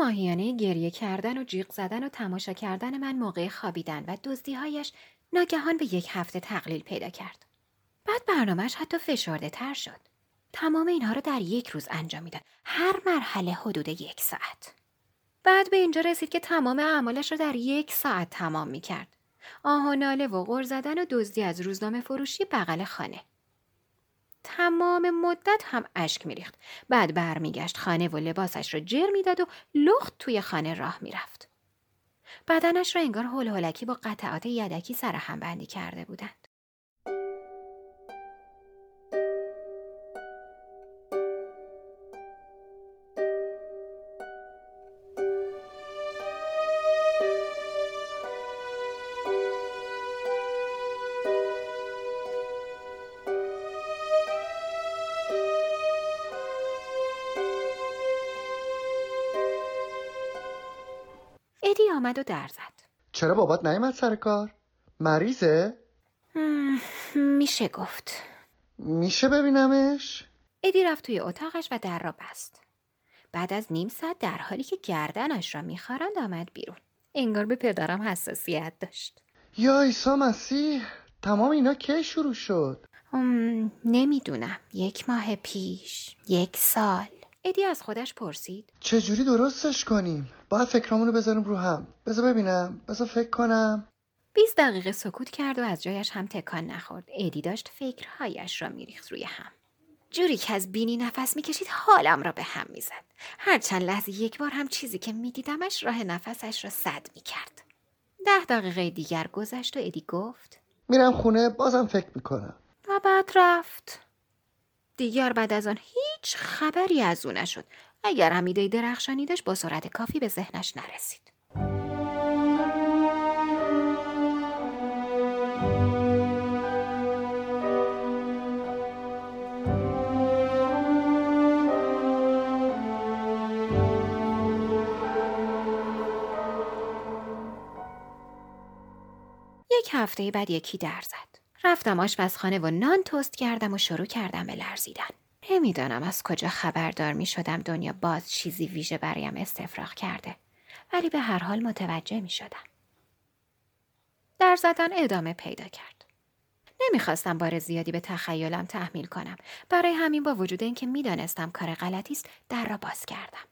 ماهیانه گریه کردن و جیغ زدن و تماشا کردن من موقع خوابیدن و دزدیهایش ناگهان به یک هفته تقلیل پیدا کرد. بعد برنامهش حتی فشرده تر شد. تمام اینها رو در یک روز انجام می‌داد. هر مرحله حدود یک ساعت. بعد به اینجا رسید که تمام اعمالش رو در یک ساعت تمام می‌کرد. آه و ناله و غر زدن و دزدی از روزنامه فروشی بغل خانه. تمام مدت هم اشک میریخت. بعد برمیگشت خانه و لباسش را جر می‌داد و لخت توی خانه راه می‌رفت. بدنش را انگار هل هلکی با قطعات یدکی سر هم بندی کرده بودند. ادی آمد و در زد. چرا بابات نیومد سر کار؟ مریضه؟ میشه گفت. میشه ببینمش؟ ادی رفت توی اتاقش و در را بست. بعد از نیم ساعت در حالی که گردنش را میخارند آمد بیرون. انگار به پدرم حساسیت داشت. یا عیسی مسیح تمام اینا کی شروع شد؟ نمی‌دونم. یک ماه پیش. یک سال. ادی از خودش پرسید. چجوری درستش کنیم؟ باید فکرامونو بذاریم رو هم بذار ببینم بذار فکر کنم 20 دقیقه سکوت کرد و از جایش هم تکان نخورد. ادی داشت فکرهایش را میریخت روی هم. جوری که از بینی نفس می‌کشید حالم را به هم می‌زد. هر چند لحظه یک بار هم چیزی که میدیدمش راه نفسش را صد می‌کرد. ده دقیقه دیگر گذشت و ادی گفت میرم خونه بازم فکر می‌کنم و بعد رفت. دیگر بعد از آن هیچ خبری از او نشد. اگر هم ایده درخشانی داشت با سرعت کافی به ذهنش نرسید. یک هفته بعد یکی در زد. رفتم آشپزخانه و نان توست کردم و شروع کردم به لرزیدن. نمی‌دانم از کجا خبردار می شدم دنیا باز چیزی ویژه برایم استفراغ کرده. ولی به هر حال متوجه می شدم. در زدن ادامه پیدا کرد. نمی‌خواستم بار زیادی به تخیلم تحمیل کنم. برای همین با وجود اینکه می‌دانستم کار غلطی است در را باز کردم.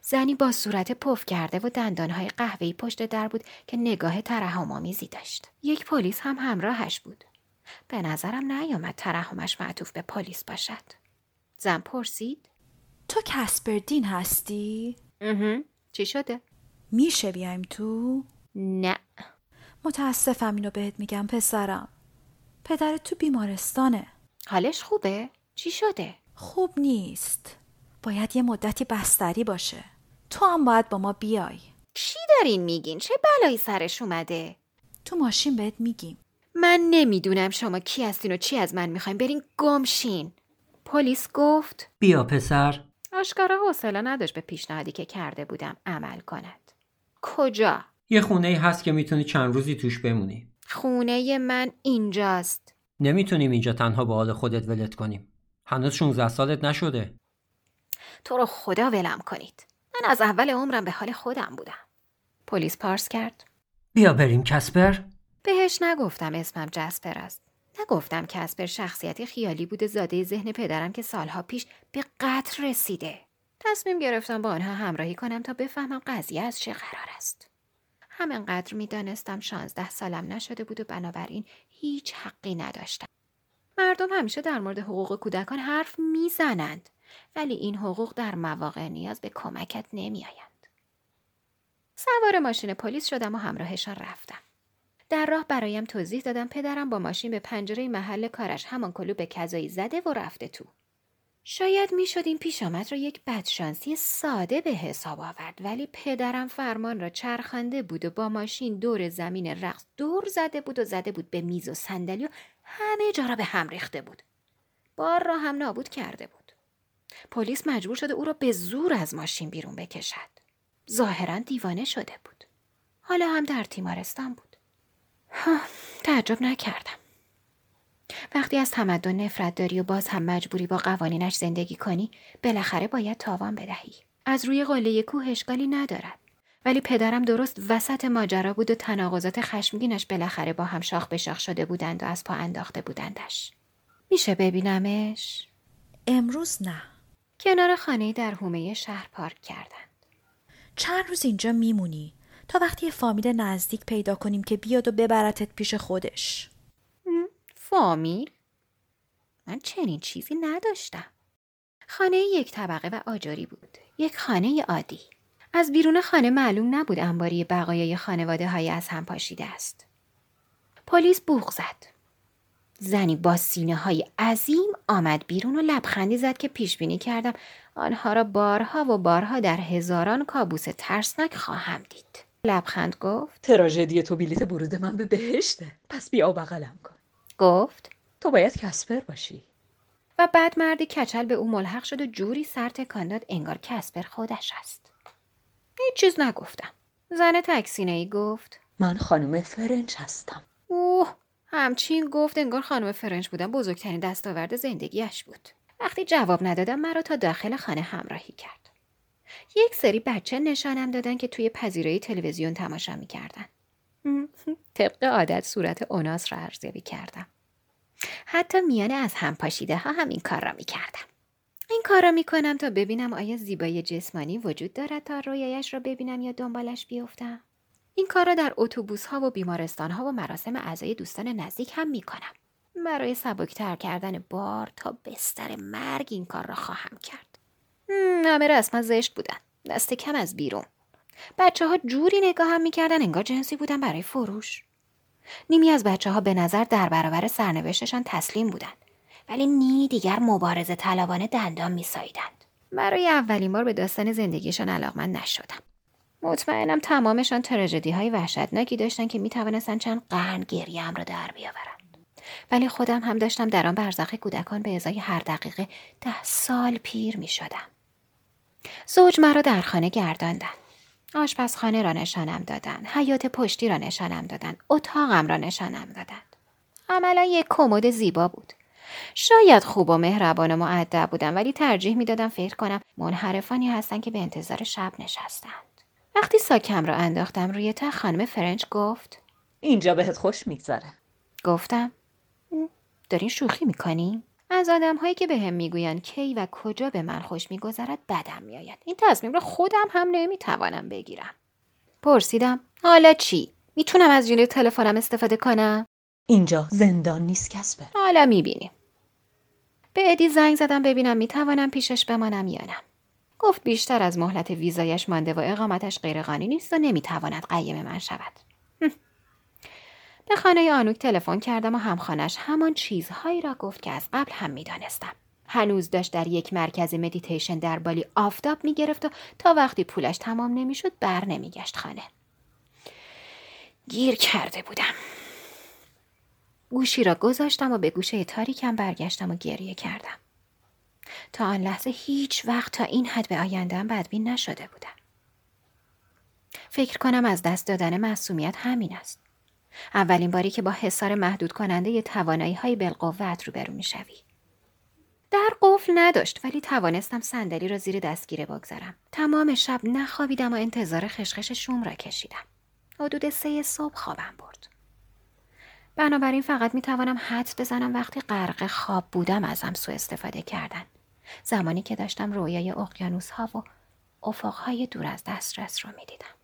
زنی با صورت پف کرده و دندانهای قهوه‌ای پشت در بود که نگاه ترحم‌آمیزی داشت. یک پلیس هم همراهش بود. به نظرم نیامد ترحمش معطوف به پلیس باشد. زن پرسید تو کسپردین هستی؟ چی شده؟ میشه بیایم تو؟ نه متاسفم اینو بهت میگم پسرم پدرت تو بیمارستانه حالش خوبه؟ چی شده؟ خوب نیست باید یه مدتی بستری باشه تو هم باید با ما بیای چی دارین میگین؟ چه بلایی سرش اومده؟ تو ماشین بهت میگیم من نمی‌دونم شما کی هستین و چی از من می‌خواین. برین گمشین. پلیس گفت بیا پسر. آشکارا حوصله نداشت به پیشنهادی که کرده بودم عمل کند. کجا؟ یه خونه ای هست که می‌تونی چند روزی توش بمونی. خونه من اینجاست. نمی‌تونیم اینجا تنها به حال خودت ولت کنیم. هنوز 16 سالت نشده. تو رو خدا ولم کنید. من از اول عمرم به حال خودم بودم. پلیس پارس کرد. بیا بریم کسپر. بهش نگفتم اسمم جسپر است. نگفتم کسپر شخصیتی خیالی بوده زاده ذهن پدرم که سالها پیش به قتل رسیده. تصمیم گرفتم با آنها همراهی کنم تا بفهمم قضیه از چه قرار است. همینقدر می‌دانستم شانزده سالم نشده بود و بنابراین هیچ حقی نداشتم. مردم همیشه در مورد حقوق کودکان حرف می‌زنند ولی این حقوق در مواقع نیاز به کمکت نمیآیند. سوار ماشین پلیس شدم و همراهشان رفتم. در راه برایم توضیح دادم پدرم با ماشین به پنجره محل کارش همان کلو به کذایی زده و رفته تو. شاید می‌شد این پیش آمد را یک بدشانسی ساده به حساب آورد ولی پدرم فرمان را چرخانده بود و با ماشین دور زمین رقص دور زده بود و زده بود به میز و صندلی و همه جا را به هم ریخته بود. بار را هم نابود کرده بود. پلیس مجبور شده او را به زور از ماشین بیرون بکشد. ظاهرا دیوانه شده بود. حالا هم در تیمارستان بود. تعجب نکردم. وقتی از تمدن نفرت داری و باز هم مجبوری با قوانینش زندگی کنی بالاخره باید تاوان بدهی. از روی قله کوه اشکالی ندارد. ولی پدرم درست وسط ماجرا بود و تناقضات خشمگینش بالاخره با هم شاخ به شاخ شده بودند و از پا انداخته بودندش. میشه ببینمش؟ امروز نه کنار خانه در حومه شهر پارک کردند. چند روز اینجا میمونی تا وقتی یه فامیل نزدیک پیدا کنیم که بیاد و ببرتت پیش خودش فامیل؟ من چنین چیزی نداشتم. خانه یک طبقه و آجری بود. یک خانه عادی. از بیرون خانه معلوم نبود انباری بقایای خانواده های از هم پاشیده است. پلیس بوغ زد. زنی با سینه های عظیم آمد بیرون و لبخندی زد که پیش بینی کردم آنها را بارها و بارها در هزاران کابوس ترسناک خواهم دید. لبخند گفت تراژدی تو بلیت ورود من به بهشته پس بیا و بغلم کن گفت تو باید کسپر باشی و بعد مردی کچل به او ملحق شد و جوری سر تکان داد انگار کسپر خودش است. هیچ چیز نگفتم. زن تکسینه ای گفت من خانم فرنج هستم اوه همچین گفت انگار خانم فرنج بودن بزرگترین دستاورد زندگیش بود. وقتی جواب ندادم مرا تا داخل خانه همراهی کرد. یک سری بچه نشانم دادن که توی پذیرایی تلویزیون تماشا می‌کردن. طبق عادت صورت اوناس را ارزیابی کردم. حتی میانه از هم پاشیده ها هم این کار را می‌کردم. این کار را می‌کنم تا ببینم آیا زیبایی جسمانی وجود دارد تا رویایش را ببینم یا دنبالش بیفتم. این کار را در اتوبوس ها و بیمارستان ها و مراسم اعضای دوستان نزدیک هم می‌کنم. برای سبکتر کردن بار تا بستر مرگ این کار را خواهم کرد. هم، همه رسما زشت بودن. دست کم از بیرون. بچه ها جوری نگاه هم می‌کردن انگار جنسی بودن برای فروش. نیمی از بچه ها به نظر در برابر سرنوشتشان تسلیم بودند. ولی نی دیگر مبارزه طلبانه دندان میساییدند. برای اولین بار به داستان زندگیشان علاقمند نشدم. مطمئنم تمامشان تراژدی های وحشتناکی داشتن که می توانستن چند قرن گریم را در بیاورند. ولی خودم هم داشتم در آن برزخ کودکان به ازای هر دقیقه ده سال پیر می شدم. زوج مرا در خانه گرداندند. آشپزخانه را نشانم دادند. حیات پشتی را نشانم دادند. اتاقم را نشانم دادند. عملا یک کمد زیبا بود. شاید خوب و مهربان و معدب بودم ولی ترجیح می‌دادم فکر کنم منحرفانی هستند که به انتظار شب نشستند. وقتی ساکم را انداختم روی تخت خانم فرنج گفت اینجا بهت خوش میگذره گفتم "م، دارین شوخی می‌کنی؟ از آدم هایی که به هم می‌گویند کی و کجا به من خوش میگذرد بدم میآید. این تصمیم را خودم هم نمی‌توانم بگیرم. پرسیدم حالا چی؟ می‌تونم از جیلی تلفنم استفاده کنم؟ اینجا زندان نیست کسبه. حالا می‌بینیم. به ادی زنگ زدم ببینم می‌توانم پیشش بمانم یا نه. گفت بیشتر از مهلت ویزایش مانده و اقامتش غیرقانونی نیست و نمی‌تواند قیم من شود. به خانه آنوک تلفن کردم و همخانش همان چیزهایی را گفت که از قبل هم می‌دانستم هنوز داشت در یک مرکز مدیتیشن در بالی آفتاب می‌گرفت و تا وقتی پولش تمام نمی‌شد بر نمیگشت خانه گیر کرده بودم گوشی را گذاشتم و به گوشه تاریکم برگشتم و گریه کردم. تا آن لحظه هیچ وقت تا این حد به آیندهم بدبین نشده بودم. فکر کنم از دست دادن معصومیت همین است. اولین باری که با حصار محدود کننده توانایی های بالقوت روبرو می شوی. در قفل نداشت ولی توانستم صندلی را زیر دستگیره بگذارم. تمام شب نخوابیدم و انتظار خشخش شوم را کشیدم. حدود سه صبح خوابم برد. بنابراین فقط می توانم حدس بزنم وقتی غرق خواب بودم ازم سوء استفاده کردن. زمانی که داشتم رویای اقیانوس ها و افق های دور از دسترس رو می دیدم.